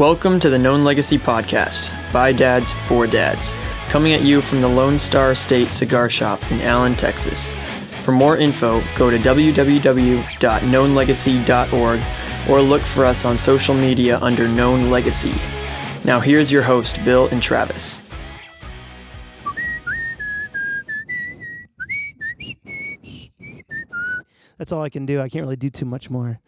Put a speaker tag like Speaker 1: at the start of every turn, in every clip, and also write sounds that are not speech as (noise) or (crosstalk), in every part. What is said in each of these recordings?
Speaker 1: Welcome to the Known Legacy Podcast by Dads for Dads, coming at you from the Lone Star State Cigar Shop in Allen, Texas. For more info, go to www.knownlegacy.org or look for us on social media under Known Legacy. Now, here's your host, Bill and Travis.
Speaker 2: That's all I can do. I can't really do too much more.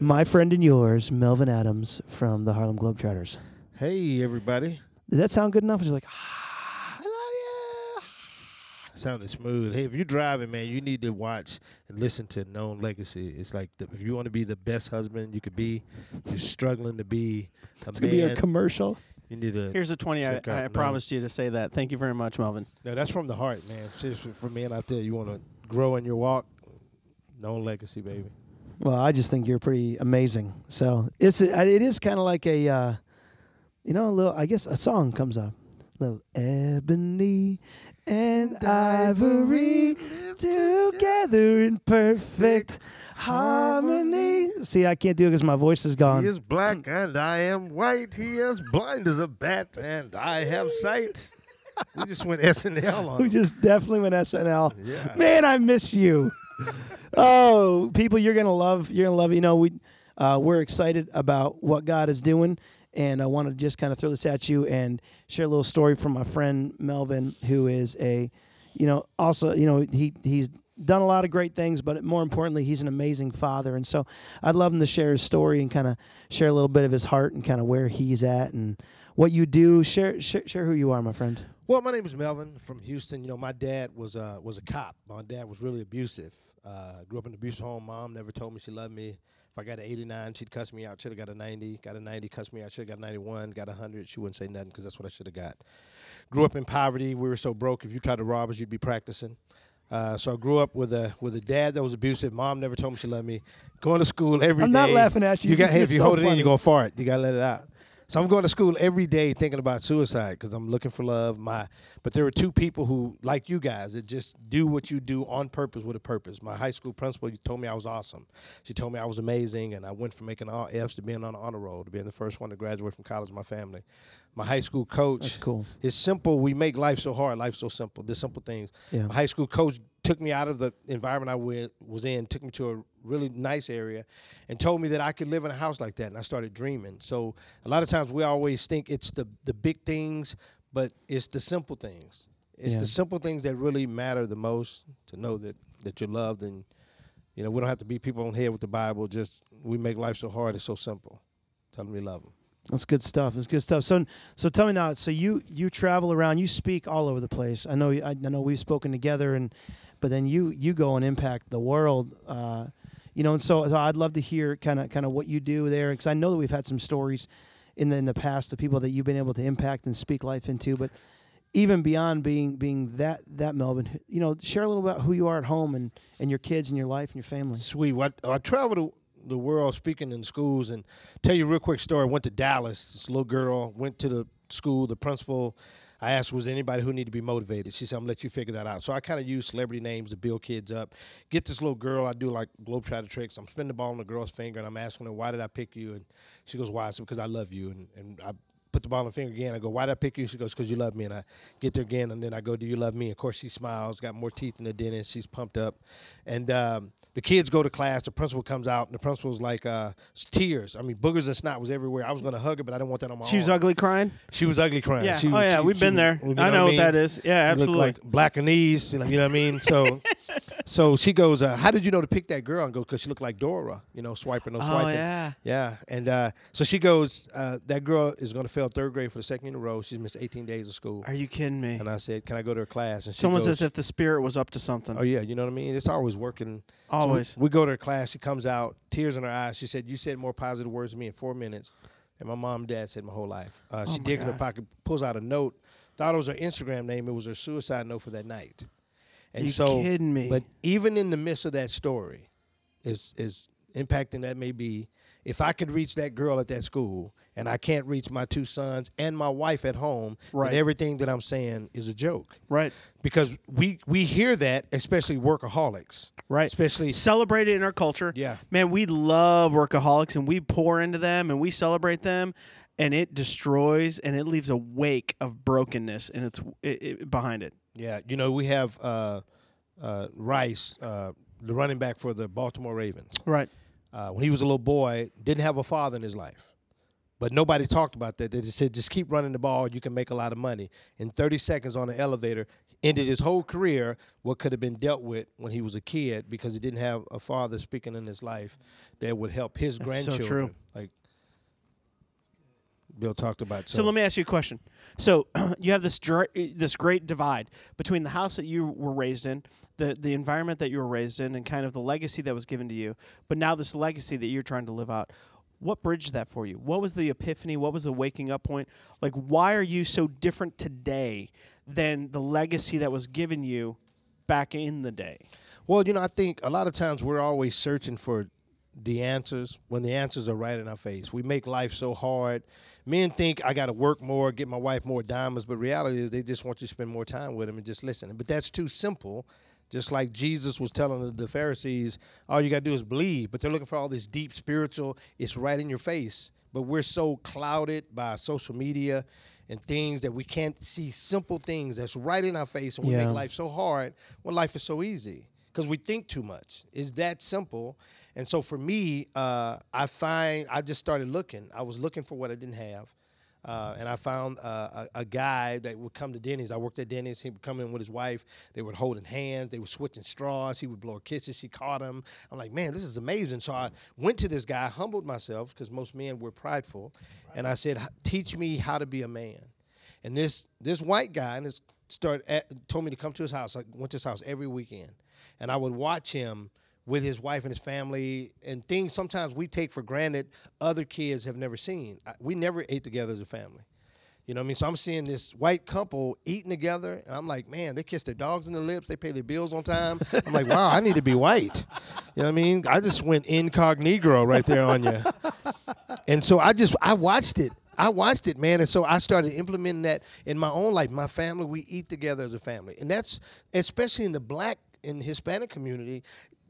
Speaker 2: My friend and yours, Melvin Adams from the Harlem Globetrotters.
Speaker 3: Hey, everybody.
Speaker 2: Did that sound good enough? It's like, ah, I love you.
Speaker 3: Sounded smooth. Hey, if you're driving, man, you need to watch and listen to Known Legacy. It's like the, if you want to be the best husband you could be, you're struggling to be a
Speaker 2: It's gonna be a commercial.
Speaker 3: you need to.
Speaker 4: Here's a 20. I,
Speaker 3: check
Speaker 4: I promised you to say that. Thank you very much, Melvin.
Speaker 3: No, that's from the heart, man. Seriously, for men out there, you want to grow in your walk. Known Legacy, baby.
Speaker 2: Well, I just think you're pretty amazing. So it's it is kind of like a, uh, you know, a little. I guess a song comes up. Little ebony and ivory together in perfect harmony. See, I can't do it because my voice is gone.
Speaker 3: He is black and I am white. He is blind as a bat and I have sight. we just went SNL on (laughs)
Speaker 2: We just definitely went SNL.
Speaker 3: Yeah.
Speaker 2: Man, I miss you. (laughs) oh, people, you're gonna love. You're gonna love. You know, we uh, we're excited about what God is doing, and I want to just kind of throw this at you and share a little story from my friend Melvin, who is a, you know, also you know he he's done a lot of great things, but more importantly, he's an amazing father, and so I'd love him to share his story and kind of share a little bit of his heart and kind of where he's at and what you do. Share share, share who you are, my friend.
Speaker 3: Well, my name is Melvin from Houston. You know, my dad was uh, was a cop. My dad was really abusive. Uh, grew up in an abusive home. Mom never told me she loved me. If I got an 89, she'd cuss me out. Should have got a 90. Got a 90, cuss me out. Should have got a 91. Got a 100. She wouldn't say nothing because that's what I should have got. Grew up in poverty. We were so broke. If you tried to rob us, you'd be practicing. Uh, so I grew up with a with a dad that was abusive. Mom never told me she loved me. Going to school every
Speaker 2: I'm not laughing at you.
Speaker 3: You got hey, if you
Speaker 2: so
Speaker 3: hold it in, you're gonna fart. You gotta let it out. So I'm going to school every day thinking about suicide because I'm looking for love. My, but there were two people who, like you guys, that just do what you do on purpose with a purpose. My high school principal told me I was awesome. She told me I was amazing, and I went from making all Fs to being on the honor roll to being the first one to graduate from college in my family. My high school coach.
Speaker 2: That's cool.
Speaker 3: It's simple. We make life so hard. Life's so simple. The simple things.
Speaker 2: Yeah.
Speaker 3: My high school coach took me out of the environment I was in, took me to a really nice area, and told me that I could live in a house like that. And I started dreaming. So a lot of times we always think it's the the big things, but it's the simple things. It's
Speaker 2: Yeah.
Speaker 3: the simple things that really matter the most. To know that that you're loved, and you know we don't have to be people on here with the Bible. Just we make life so hard. It's so simple. Tell them we love them.
Speaker 2: That's good stuff. That's good stuff. So, so tell me now. So you you travel around. You speak all over the place. I know. I, I know we've spoken together, and but then you you go and impact the world. Uh, you know, and so, so I'd love to hear kind of kind of what you do there, because I know that we've had some stories in the in the past of people that you've been able to impact and speak life into. But even beyond being being that that Melvin, you know, share a little about who you are at home and and your kids and your life and your family.
Speaker 3: Sweet. Well, I, I traveled the, the world speaking in schools and tell you a real quick story. I went to Dallas. This little girl went to the school. The principal, I asked, was anybody who needed to be motivated? She said, I'm to let you figure that out. So I kind of use celebrity names to build kids up. Get this little girl. I do like globetrotter tricks. I'm spinning the ball on the girl's finger and I'm asking her, why did I pick you? And she goes, why? I said, because I love you. And, and I put the ball in the finger again. I go, why did I pick you? She goes, because you love me. And I get there again, and then I go, do you love me? Of course, she smiles, got more teeth than the dentist. She's pumped up. And um, the kids go to class. The principal comes out, and the principal's like, uh, tears. I mean, boogers and snot was everywhere. I was going to hug her, but I didn't want that on my
Speaker 4: She was ugly crying.
Speaker 3: She was ugly crying.
Speaker 4: Yeah.
Speaker 3: She,
Speaker 4: oh yeah,
Speaker 3: she-
Speaker 4: we've
Speaker 3: she
Speaker 4: been there.
Speaker 3: you know
Speaker 4: I know what
Speaker 3: mean?
Speaker 4: that is. Yeah, absolutely.
Speaker 3: like black and knees, you know, you know what I mean? So, (laughs) so she goes, uh, "How did you know to pick that girl?" And go, "Cause she looked like Dora, you know, swiping, no
Speaker 4: oh
Speaker 3: swiping."
Speaker 4: yeah.
Speaker 3: Yeah, and uh, so she goes. Uh, that girl is going to fail third grade for the second year in a row. She's missed 18 days of school.
Speaker 4: Are you kidding me?
Speaker 3: And I said, "Can I go to her class?" And she
Speaker 4: almost
Speaker 3: goes,
Speaker 4: as if the spirit was up to something.
Speaker 3: "Oh yeah, you know what I mean. It's always working. So we-
Speaker 4: Always.
Speaker 3: we, go to her class. She comes out, tears in her eyes. She said, "You said more positive words to me in four minutes." And my mom and dad said my whole life. Uh,
Speaker 4: Oh
Speaker 3: she digs in her pocket, pulls out a note. Thought it was her Instagram name. It was her suicide note for that night.
Speaker 4: Are
Speaker 3: And
Speaker 4: you
Speaker 3: so,
Speaker 4: kidding me?
Speaker 3: but even in the midst of that story, is is impacting that may be, if I could reach that girl at that school and I can't reach my two sons and my wife at home,
Speaker 4: Right.
Speaker 3: everything that I'm saying is a joke.
Speaker 4: Right.
Speaker 3: Because we we hear that, especially workaholics,
Speaker 4: Right.
Speaker 3: especially
Speaker 4: celebrated in our culture.
Speaker 3: Yeah.
Speaker 4: Man, we love workaholics and we pour into them and we celebrate them and it destroys and it leaves a wake of brokenness and it's it, it, behind it.
Speaker 3: Yeah, you know we have uh, uh, Rice, uh, the running back for the Baltimore Ravens.
Speaker 4: Right.
Speaker 3: Uh, when he was a little boy, didn't have a father in his life, but nobody talked about that. They just said, "Just keep running the ball. You can make a lot of money." In 30 seconds on the elevator, ended his whole career. What could have been dealt with when he was a kid because he didn't have a father speaking in his life that would help his
Speaker 4: That's so
Speaker 3: grandchildren.
Speaker 4: true.
Speaker 3: Like Bill talked about.
Speaker 4: So let me ask you a question. So (clears throat) you have this dr- this great divide between the house that you were raised in, the the environment that you were raised in, and kind of the legacy that was given to you. But now this legacy that you're trying to live out. What bridged that for you? What was the epiphany? What was the waking up point? Like, why are you so different today than the legacy that was given you back in the day?
Speaker 3: Well, you know, I think a lot of times we're always searching for the answers when the answers are right in our face. We make life so hard. Men think I got to work more, get my wife more diamonds, but reality is they just want you to spend more time with them and just listen. But that's too simple. Just like Jesus was telling the- Pharisees, all you got to do is believe, but they're looking for all this deep spiritual, it's right in your face. But we're so clouded by social media and things that we can't see simple things that's right in our face and we
Speaker 2: Yeah.
Speaker 3: make life so hard when life is so easy because we think too much. It's that simple. And so for me, uh, I find I just started looking. I was looking for what I didn't have. Uh, and I found uh, a, a guy that would come to Denny's. I worked at Denny's. He would come in with his wife. They were holding hands. They were switching straws. He would blow her kisses. She caught him. I'm like, man, this is amazing. So I went to this guy, humbled myself because most men were prideful, and I said, teach me how to be a man. And this this white guy and start at, told me to come to his house. I went to his house every weekend, and I would watch him with his wife and his family and things. Sometimes we take for granted other kids have never seen. We never ate together as a family. You know what I mean? So I'm seeing this white couple eating together, and I'm like, man, they kiss their dogs in the lips, they pay their bills on time. I'm like, wow, I need to be white. You know what I mean? I just went incognito right there on you. And so I just I watched it. I watched it, man, and so I started implementing that in my own life. My family, we eat together as a family, and that's especially in the black and Hispanic community.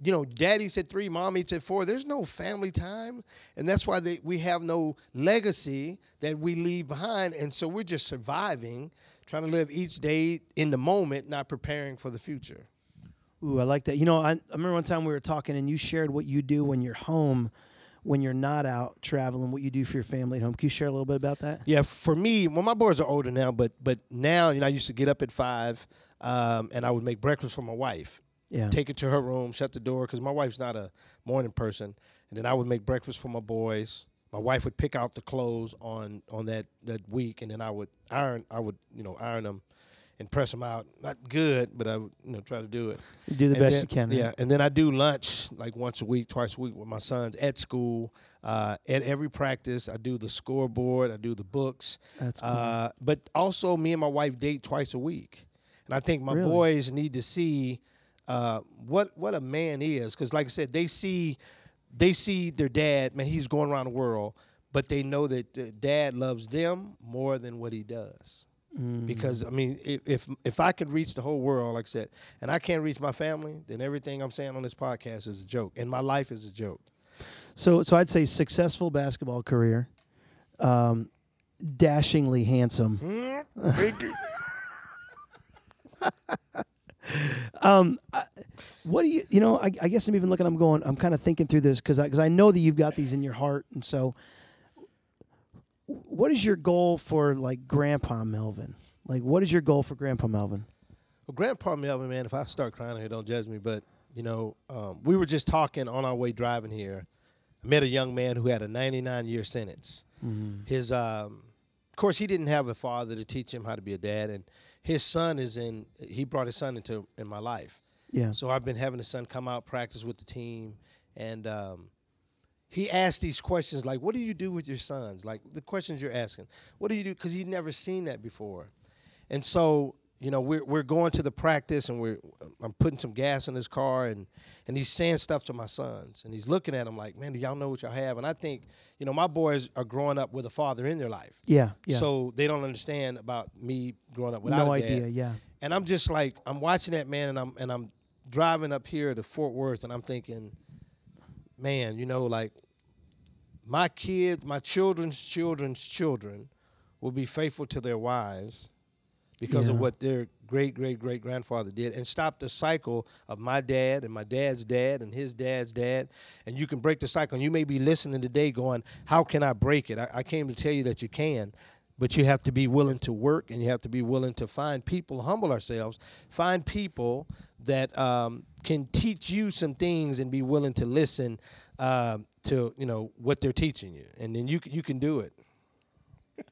Speaker 3: You know, daddy said three, mommy said four. There's no family time, and that's why they, we have no legacy that we leave behind, and so we're just surviving, trying to live each day in the moment, not preparing for the future.
Speaker 2: Ooh, I like that. You know, I, I remember one time we were talking and you shared what you do when you're home, when you're not out traveling, what you do for your family at home. Can you share a little bit about that?
Speaker 3: Yeah, for me, well, my boys are older now, but but now, you know, I used to get up at five, um, and I would make breakfast for my wife.
Speaker 2: Yeah.
Speaker 3: Take it to her room, shut the door, because my wife's not a morning person. And then I would make breakfast for my boys. My wife would pick out the clothes on on that that week, and then I would iron. I would you know iron them and press them out. Not good, but I would you know try to do it.
Speaker 2: You do the
Speaker 3: And
Speaker 2: best
Speaker 3: then-
Speaker 2: you can.
Speaker 3: Yeah, and then I do lunch like once a week, twice a week with my sons at school. Uh, at every practice, I do the scoreboard, I do the books.
Speaker 2: That's cool.
Speaker 3: Uh, but also, me and my wife date twice a week, and I think my
Speaker 2: Really?
Speaker 3: boys need to see uh, what what a man is, because like I said, they see they see their dad. Man, he's going around the world, but they know that dad loves them more than what he does.
Speaker 2: Mm.
Speaker 3: Because I mean, if if I could reach the whole world, like I said, and I can't reach my family, then everything I'm saying on this podcast is a joke, and my life is a joke.
Speaker 2: So, so I'd say successful basketball career, um, dashingly handsome. (laughs) (laughs) Um, I, what do you, you know, I, I guess I'm even looking, I'm going, I'm kind of thinking through this because I, cause I know that you've got these in your heart. And so, what is your goal for like Grandpa Melvin? Like, what is your goal for Grandpa Melvin?
Speaker 3: Well, Grandpa Melvin, man, if I start crying here, don't judge me. But you know, um, we were just talking on our way driving here. I met a young man who had a 99 year sentence. His, um, of course, he didn't have a father to teach him how to be a dad, and his son is in. He brought his son into in my life.
Speaker 2: Yeah.
Speaker 3: So I've been having his son come out practice with the team, and um, he asked these questions like, "What do you do with your sons?" Like the questions you're asking. What do you do? Because he'd never seen that before, and so you know, we're we're going to the practice and we're I'm putting some gas in his car and and he's saying stuff to my sons and he's looking at them like, man, do y'all know what y'all have? And I think, you know, my boys are growing up with a father in their life,
Speaker 2: Yeah, yeah.
Speaker 3: so they don't understand about me growing up without
Speaker 2: no
Speaker 3: a dad.
Speaker 2: idea. Yeah.
Speaker 3: And I'm just like, I'm watching that man, and I'm and I'm driving up here to Fort Worth, and I'm thinking, man, you know, like my kids, my children's children's children will be faithful to their wives because of what their great great great grandfather did and stop the cycle of my dad and my dad's dad and his dad's dad. And you can break the cycle. And you may be listening today going how can i break it? I, I came to tell you that you can but you have to be willing to work and you have to be willing to find people humble ourselves find people that um, can teach you some things and be willing to listen um, to you know what they're teaching you. And then you, you can do it (laughs)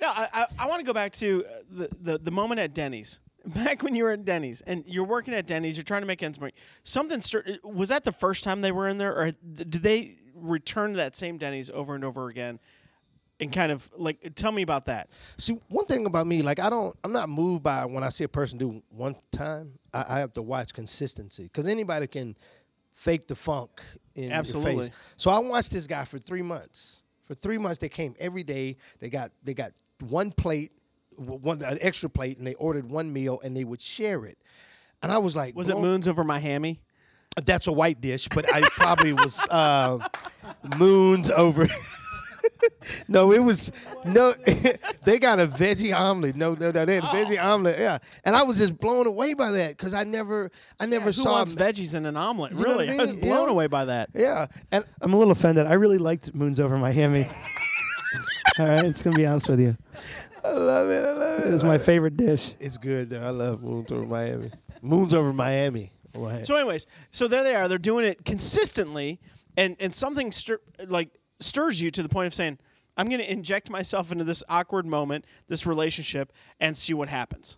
Speaker 4: No, I, I, I want to go back to uh, the, the, the moment at Denny's. (laughs) Back when you were at Denny's and you're working at Denny's, you're trying to make ends meet. Something stir- was that the first time they were in there, or did they return to that same Denny's over and over again? And kind of like, tell me about that.
Speaker 3: See, one thing about me, like I don't, I'm not moved by when I see a person do one time. I, I have to watch consistency because anybody can fake the funk in
Speaker 4: Absolutely.
Speaker 3: your face. So I watched this guy for three months. For three months, they came every day. They got they got one plate, one an extra plate, and they ordered one meal, and they would share it. And I was like,
Speaker 4: Was it Moons over my hammy?
Speaker 3: That's a white dish, but I probably was uh, moons over. (laughs) no, it was no. (laughs) they got a veggie omelet. No, no, no, they had a veggie omelet. Yeah, and I was just blown away by that because I never, I never
Speaker 4: Who
Speaker 3: saw.
Speaker 4: wants veggies in an omelet?
Speaker 3: You know what
Speaker 4: really,
Speaker 3: I
Speaker 4: I was blown
Speaker 3: Yeah.
Speaker 4: away by that.
Speaker 3: Yeah, and
Speaker 2: I'm a little offended. I really liked Moons Over Miami. (laughs) All right, it's gonna be honest with you.
Speaker 3: I love it. I love it.
Speaker 2: It was my favorite dish.
Speaker 3: It's good. Though. I love moons over Miami. Moons over Miami. Right.
Speaker 4: So, anyways, so there they are. They're doing it consistently, and and something stir, like stirs you to the point of saying, "I'm going to inject myself into this awkward moment, this relationship, and see what happens."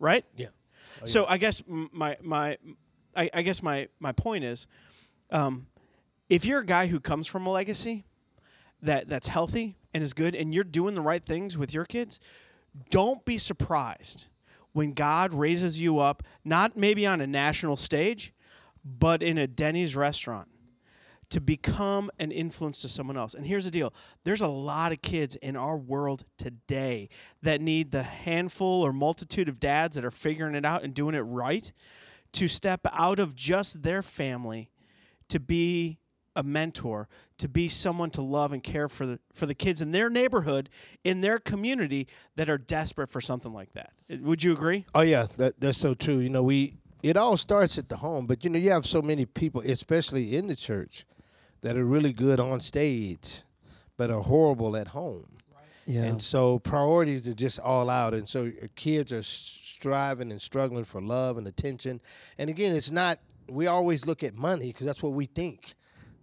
Speaker 4: Right?
Speaker 3: yeah.
Speaker 4: So I guess my my I, I guess my my point is, um, if you're a guy who comes from a legacy that that's healthy and is good, and you're doing the right things with your kids, don't be surprised when God raises you up, not maybe on a national stage, but in a Denny's restaurant to become an influence to someone else. And here's the deal there's a lot of kids in our world today that need the handful or multitude of dads that are figuring it out and doing it right to step out of just their family to be a mentor, to be someone to love and care for the, for the kids in their neighborhood, in their community that are desperate for something like that. Would you agree?
Speaker 3: Oh yeah, that that's so true. You know, we it all starts at the home, but you know, you have so many people, especially in the church, that are really good on stage, but are horrible at home.
Speaker 2: Yeah.
Speaker 3: And so priorities are just all out, and so your kids are striving and struggling for love and attention. And again, it's not. We always look at money because that's what we think,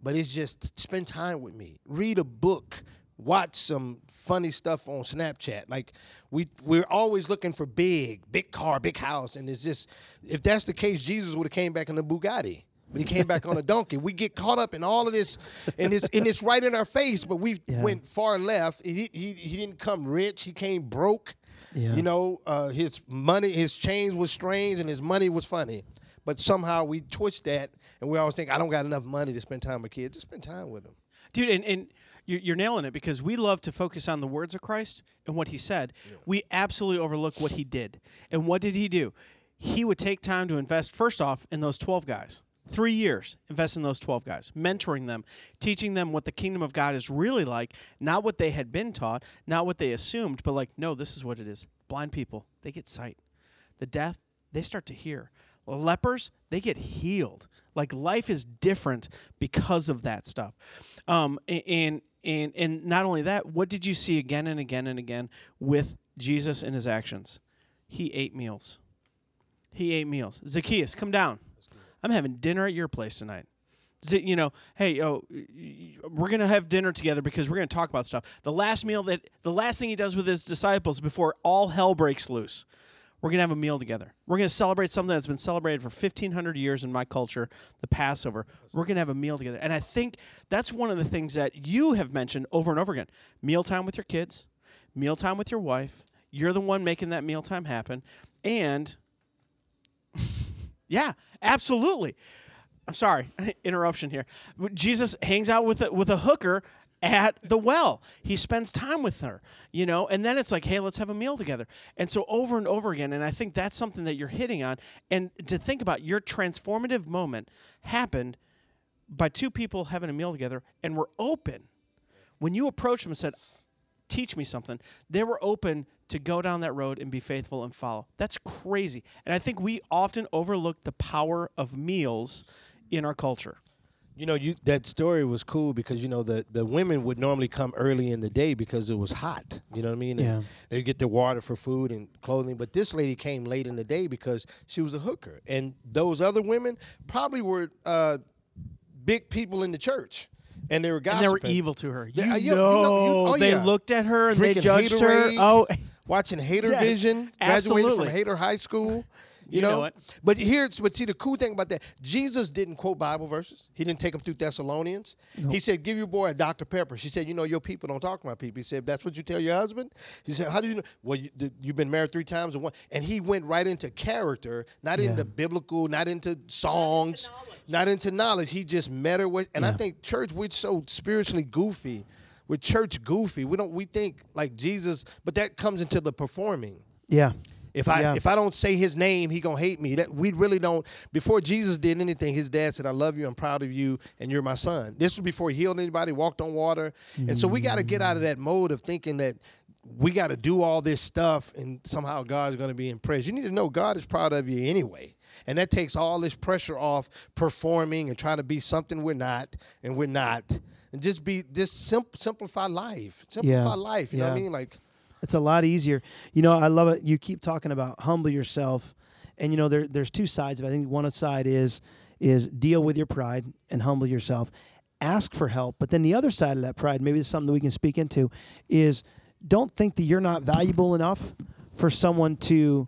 Speaker 3: but it's just spend time with me, read a book, watch some funny stuff on Snapchat. Like we we're always looking for big, big car, big house, and it's just if that's the case, Jesus would have came back in the Bugatti. But he came back on a (laughs) donkey. We get caught up in all of this, and it's and it's right in our face. But we
Speaker 2: Yeah.
Speaker 3: went far left. He, he he didn't come rich. He came broke.
Speaker 2: Yeah.
Speaker 3: You know, uh, his money, his chains was strange, and his money was funny. But somehow we twist that, and we always think, I don't got enough money to spend time with kids. Just spend time with them.
Speaker 4: dude and, and you- you're nailing it because we love to focus on the words of christ and what he said. We absolutely overlook what he did. And what did he do? He would take time to invest first off in those 12 guys. Three years invest in those 12 guys mentoring them teaching them what the kingdom of god is really like not what they had been taught not what they assumed but like no this is what it is. Blind people they get sight. The deaf they start to hear lepers they get healed. Like life is different because of that stuff. Um, and and and not only that what did you see again and again and again with jesus and his actions? He ate meals. He ate meals. Zacchaeus come down. I'm having dinner at your place tonight. You know, hey, we're gonna have dinner together because we're gonna talk about stuff. The last meal that the last thing he does with his disciples before all hell breaks loose, we're gonna have a meal together. We're gonna celebrate something that's been celebrated for fifteen hundred years in my culture, the Passover. We're gonna have a meal together, and I think that's one of the things that you have mentioned over and over again: mealtime with your kids, mealtime with your wife. You're the one making that mealtime happen. And (laughs) yeah, absolutely. I'm sorry, (laughs) interruption here. Jesus hangs out with a, with a hooker at the well. He spends time with her, you know, and then it's like, hey, let's have a meal together. And so over and over again, and I think that's something that you're hitting on. And to think about your transformative moment happened by two people having a meal together and were open. When you approached them and said, teach me something, they were open to go down that road and be faithful and follow. That's crazy. And I think we often overlook the power of meals in our culture.
Speaker 3: You know, you that story was cool because you know the the women would normally come early in the day because it was hot. You know what I mean?
Speaker 2: Yeah.
Speaker 3: They get their water for food and clothing, but this lady came late in the day because she was a hooker, and those other women probably were uh, big people in the church, and they were
Speaker 4: And they were evil to her. You
Speaker 3: They- uh,
Speaker 4: know,
Speaker 3: you- you know- you- oh,
Speaker 4: they
Speaker 3: yeah.
Speaker 4: looked at her and
Speaker 3: Drinking
Speaker 4: they judged her. Oh,
Speaker 3: watching Hater (laughs)
Speaker 4: Yes,
Speaker 3: Vision, graduated
Speaker 4: absolutely.
Speaker 3: from Hater High School. You,
Speaker 4: You know it.
Speaker 3: But here's but see the cool thing about that. Jesus didn't quote Bible verses. He didn't take them through Thessalonians. He said, "Give your boy a Dr Pepper." She said, "You know your people don't talk to my people." He said, "That's what you tell your husband." He said, "How do you know?" Well, you, th- you've been married three times and one. And he went right into character, not into biblical, not into songs, not into knowledge. He just met her with. And I think church we're so spiritually goofy. We're church goofy. We don't. We think like Jesus, but that comes into the performing.
Speaker 2: Yeah.
Speaker 3: If I
Speaker 2: Yeah.
Speaker 3: if I don't say his name, he gonna hate me. That we really don't. Before Jesus did anything, his dad said, "I love you. I'm proud of you, and you're my son." This was before he healed anybody, walked on water, and so we got to get out of that mode of thinking that we got to do all this stuff and somehow God's gonna be impressed. You need to know God is proud of you anyway. And that takes all this pressure off performing and trying to be something we're not, and we're not, and just be just simp- simplify life, simplify life. You know what I mean? Like
Speaker 2: It's a lot easier. You know, I love it. You keep talking about humble yourself, and you know there there's two sides. of it. I think one side is is deal with your pride and humble yourself, ask for help. But then the other side of that pride, maybe it's something that we can speak into, is don't think that you're not valuable enough for someone to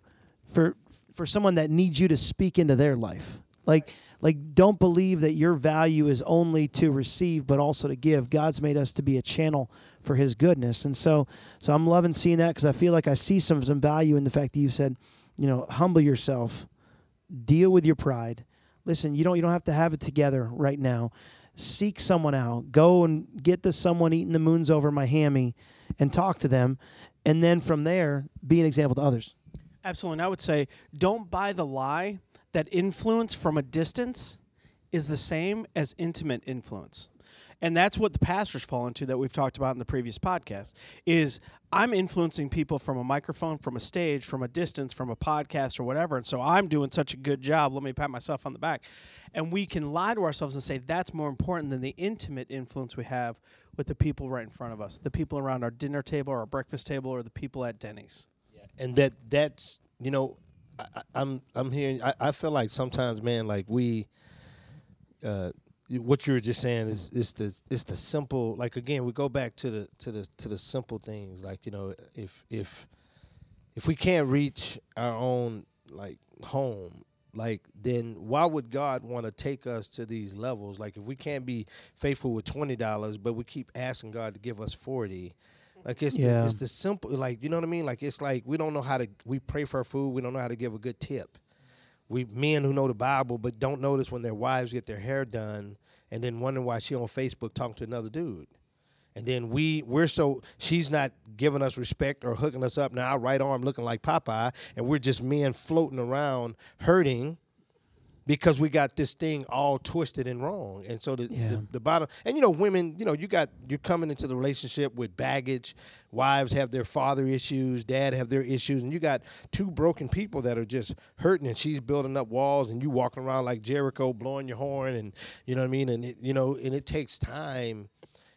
Speaker 2: for for someone that needs you to speak into their life. Like like don't believe that your value is only to receive but also to give. God's made us to be a channel for his goodness. And so so I'm loving seeing that cuz I feel like I see some some value in the fact that you said, you know, humble yourself, deal with your pride. Listen, you don't you don't have to have it together right now. Seek someone out. Go and get the someone eating the moons over my hammy and talk to them and then from there be an example to others.
Speaker 4: Absolutely. And I would say don't buy the lie that influence from a distance is the same as intimate influence. And that's what the pastors fall into that we've talked about in the previous podcast is I'm influencing people from a microphone, from a stage, from a distance, from a podcast or whatever. And so I'm doing such a good job. Let me pat myself on the back. And we can lie to ourselves and say that's more important than the intimate influence we have with the people right in front of us, the people around our dinner table or our breakfast table or the people at Denny's.
Speaker 3: and that that's you know I, I- I'm I'm hearing I, I feel like sometimes man like we uh what you were just saying is is the it's the simple like again we go back to the to the to the simple things like you know if if if we can't reach our own like home like then why would god want to take us to these levels? Like if we can't be faithful with $20 but we keep asking god to give us 40 like it's
Speaker 2: Yeah.
Speaker 3: the, it's the simple like you know what i mean? Like it's like we don't know how to we pray for our food we don't know how to give a good tip we men who know the bible but don't notice when their wives get their hair done and then wondering why she on facebook talking to another dude. And then we we're so she's not giving us respect or hooking us up. Now our right arm looking like popeye and we're just men floating around hurting because we got this thing all twisted and wrong. And so the,
Speaker 2: Yeah.
Speaker 3: the, the bottom and you know women you know you got you're coming into the relationship with baggage. Wives have their father issues dad have their issues and you got two broken people that are just hurting and she's building up walls and you walking around like jericho blowing your horn and you know what i mean? And it, you know and it takes time.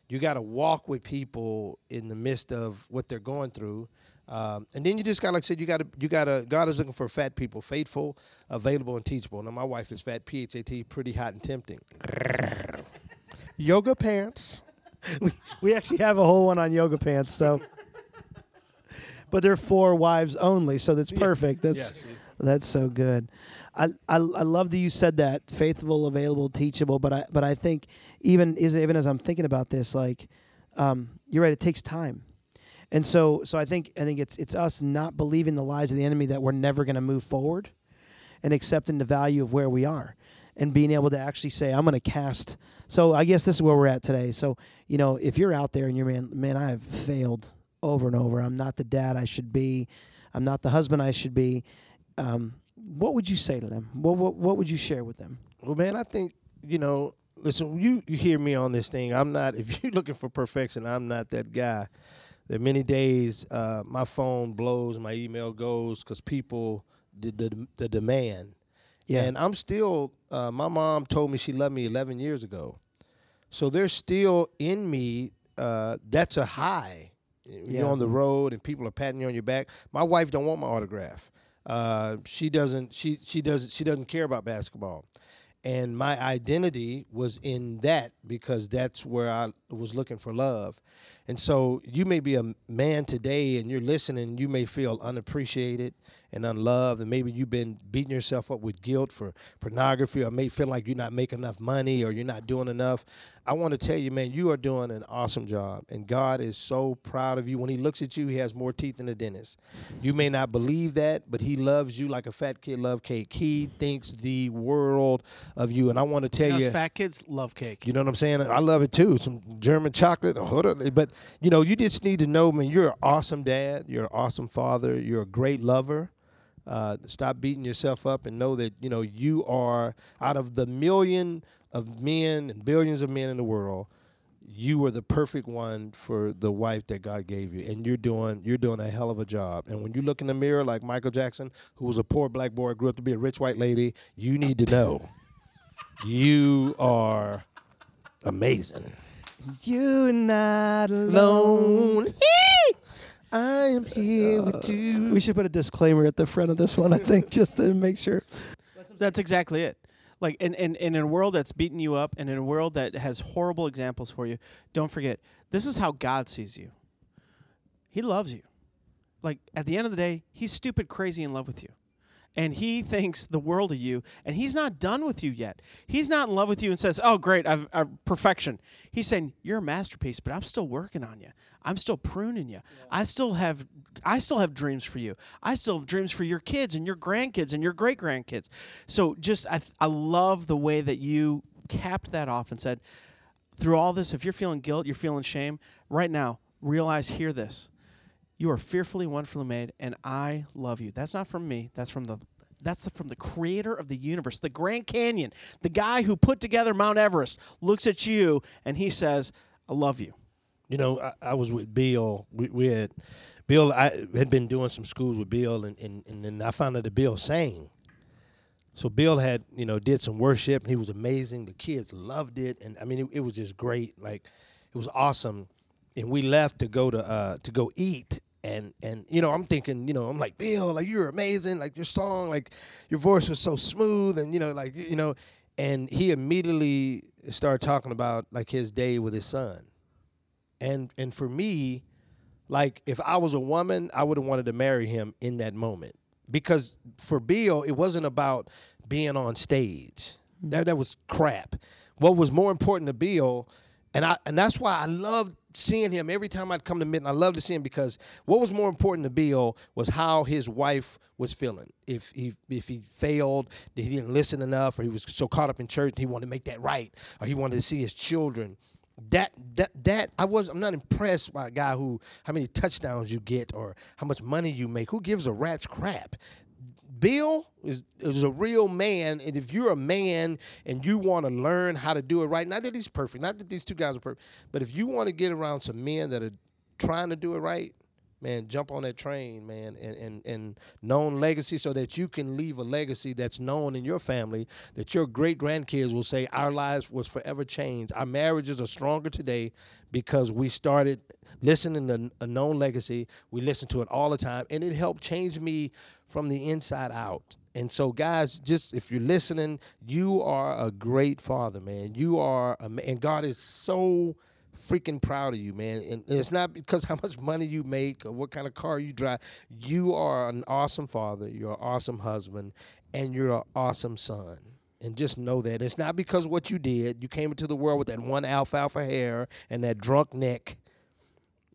Speaker 3: You got to walk with people in the midst of what they're going through um, and then you just got like I said, you got to you got to God is looking for fat people, faithful, available, and teachable. Now my wife is fat, P H A T, pretty hot and tempting. (laughs) Yoga pants. (laughs)
Speaker 2: We actually have a whole one on yoga pants, so but they're for wives only, so that's perfect. That's that's so good. I, I I love that you said that faithful, available, teachable. But I but I think even even as I'm thinking about this, like um, you're right, it takes time, And so, so I think I think it's it's us not believing the lies of the enemy that we're never going to move forward, and accepting the value of where we are, and being able to actually say, I'm going to cast. So I guess this is where we're at today. So you know, if you're out there and you're man, man, I have failed over and over. I'm not the dad I should be. I'm not the husband I should be. Um, what would you say to them? What, what what would you share with them?
Speaker 3: Well, man, I think you know. Listen, you you hear me on this thing. I'm not. (laughs) If you're looking for perfection, I'm not that guy. There are many days uh, my phone blows, my email goes because people the, the the demand.
Speaker 2: Yeah.
Speaker 3: And I'm still. Uh, my mom told me she loved me 11 years ago, so there's still in me. Uh, that's a high.
Speaker 2: Yeah.
Speaker 3: You're on the road and people are patting you on your back. My wife don't want my autograph. Uh, she doesn't. She she doesn't. She doesn't care about basketball. And my identity was in that because that's where I was looking for love. And so you may be a man today and you're listening, you may feel unappreciated and unloved, and maybe you've been beating yourself up with guilt for pornography, or may feel like you're not making enough money or you're not doing enough. I want to tell you, man, you are doing an awesome job, and God is so proud of you. When He looks at you, He has more teeth than a dentist. You may not believe that, but He loves you like a fat kid loves cake. He thinks the world of you, and I want to tell
Speaker 4: You
Speaker 3: you,
Speaker 4: fat kids love cake.
Speaker 3: you know what I'm saying? I love it too. Some German chocolate, (laughs) but you know, you just need to know, man. You're an awesome dad. You're an awesome father. You're a great lover. Uh, stop beating yourself up and know that you know you are out of the million of men and billions of men in the world. You were the perfect one for the wife that God gave you, and you're doing you're doing a hell of a job. And when you look in the mirror, like Michael Jackson, who was a poor black boy, grew up to be a rich white lady, you need to know you are amazing.
Speaker 2: You're not alone.
Speaker 3: Alone, I am here with uh, you.
Speaker 2: We should put a disclaimer at the front of this one, I think, (laughs) just to make sure.
Speaker 4: That's exactly it. Like, and, and, and in a world that's beating you up and in a world that has horrible examples for you, don't forget, this is how God sees you. He loves you. Like, at the end of the day, he's stupid crazy in love with you. And he thinks the world of you, and he's not done with you yet. He's not in love with you and says, Oh, great, I've, I've perfection. He's saying, You're a masterpiece, but I'm still working on you. I'm still pruning you. I still have I still have dreams for you. I still have dreams for your kids and your grandkids and your great grandkids. So just I, I love the way that you capped that off and said, through all this, if you're feeling guilt, you're feeling shame, right now, realize, hear this. You are fearfully, wonderfully made, and I love you. That's not from me. That's from the that's from the creator of the universe, the Grand Canyon, the guy who put together Mount Everest, looks at you and he says, "I love you."
Speaker 3: You know, I, I was with Bill. We, we had Bill. I had been doing some schools with Bill, and and and then I found out that Bill sang. So Bill had you know did some worship, and he was amazing. The kids loved it, and I mean it, it was just great. Like it was awesome. And we left to go to uh to go eat. And and you know I'm thinking you know I'm like Bill like you're amazing like your song like your voice was so smooth and you know like you know and he immediately started talking about like his day with his son. And and for me like if i was a woman i would have wanted to marry him in that moment. Because for bill it wasn't about being on stage. That, that was crap. What was more important to bill and i and that's why i loved seeing him every time i'd come to midnight i loved to see him because what was more important to bill was how his wife was feeling if he if he failed that he didn't listen enough or he was so caught up in church he wanted to make that right or he wanted to see his children that that that I was I'm not impressed by a guy who how many touchdowns you get or how much money you make. Who gives a rat's crap? Bill is is a real man, and if you're a man and you want to learn how to do it right, not that he's perfect, not that these two guys are perfect, but if you want to get around some men that are trying to do it right, man, jump on that train, man, and, and, and known legacy so that you can leave a legacy that's known in your family, that your great grandkids will say, Our lives was forever changed. Our marriages are stronger today because we started listening to a known legacy. We listen to it all the time, and it helped change me from the inside out. And so, guys, just if you're listening, you are a great father, man. You are, a, and God is so freaking proud of you, man. And it's not because how much money you make or what kind of car you drive. You are an awesome father. You're an awesome husband, and you're an awesome son. And just know that it's not because of what you did. You came into the world with that one alfalfa hair and that drunk neck.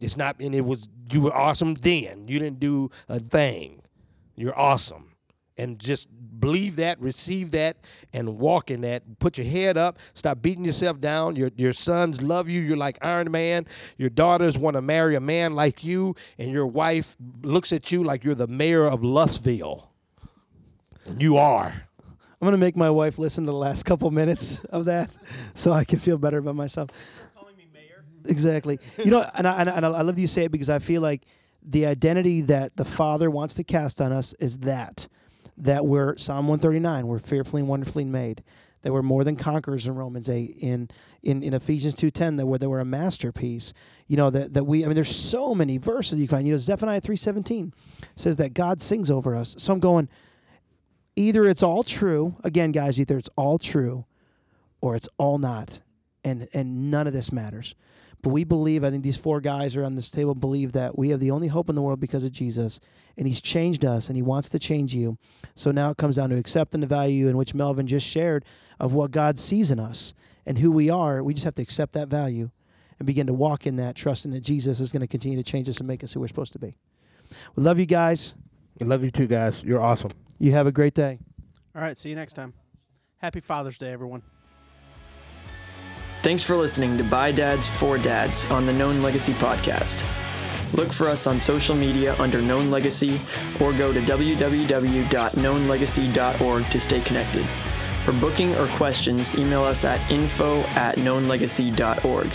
Speaker 3: It's not, and it was you were awesome then. You didn't do a thing. You're awesome, and just believe that, receive that, and walk in that. Put your head up. Stop beating yourself down. Your your sons love you. You're like Iron Man. Your daughters want to marry a man like you, and your wife looks at you like you're the mayor of Lustville. You are.
Speaker 2: I'm gonna make my wife listen to the last couple minutes of that, so I can feel better about myself. Calling me mayor. Exactly. You know, and I, and I, and I love you say it because I feel like the identity that the Father wants to cast on us is that that we're Psalm 139, we're fearfully and wonderfully made, that we're more than conquerors in Romans 8, in in, in Ephesians 2:10, that we're that we're a masterpiece. You know that that we I mean there's so many verses you find. You know Zephaniah 3:17 says that God sings over us. So I'm going either it's all true, again guys, either it's all true or it's all not. And and none of this matters. But we believe, I think these four guys are on this table believe that we have the only hope in the world because of Jesus. And he's changed us and he wants to change you. So now it comes down to accepting the value in which Melvin just shared of what God sees in us and who we are. We just have to accept that value and begin to walk in that, trusting that Jesus is going to continue to change us and make us who we're supposed to be. We love you guys.
Speaker 3: I love you too, guys. You're awesome.
Speaker 2: You have a great day.
Speaker 4: All right, see you next time. Happy Father's Day, everyone.
Speaker 1: Thanks for listening to By Dads for Dads on the Known Legacy podcast. Look for us on social media under Known Legacy or go to www.knownlegacy.org to stay connected. For booking or questions, email us at info at knownlegacy.org.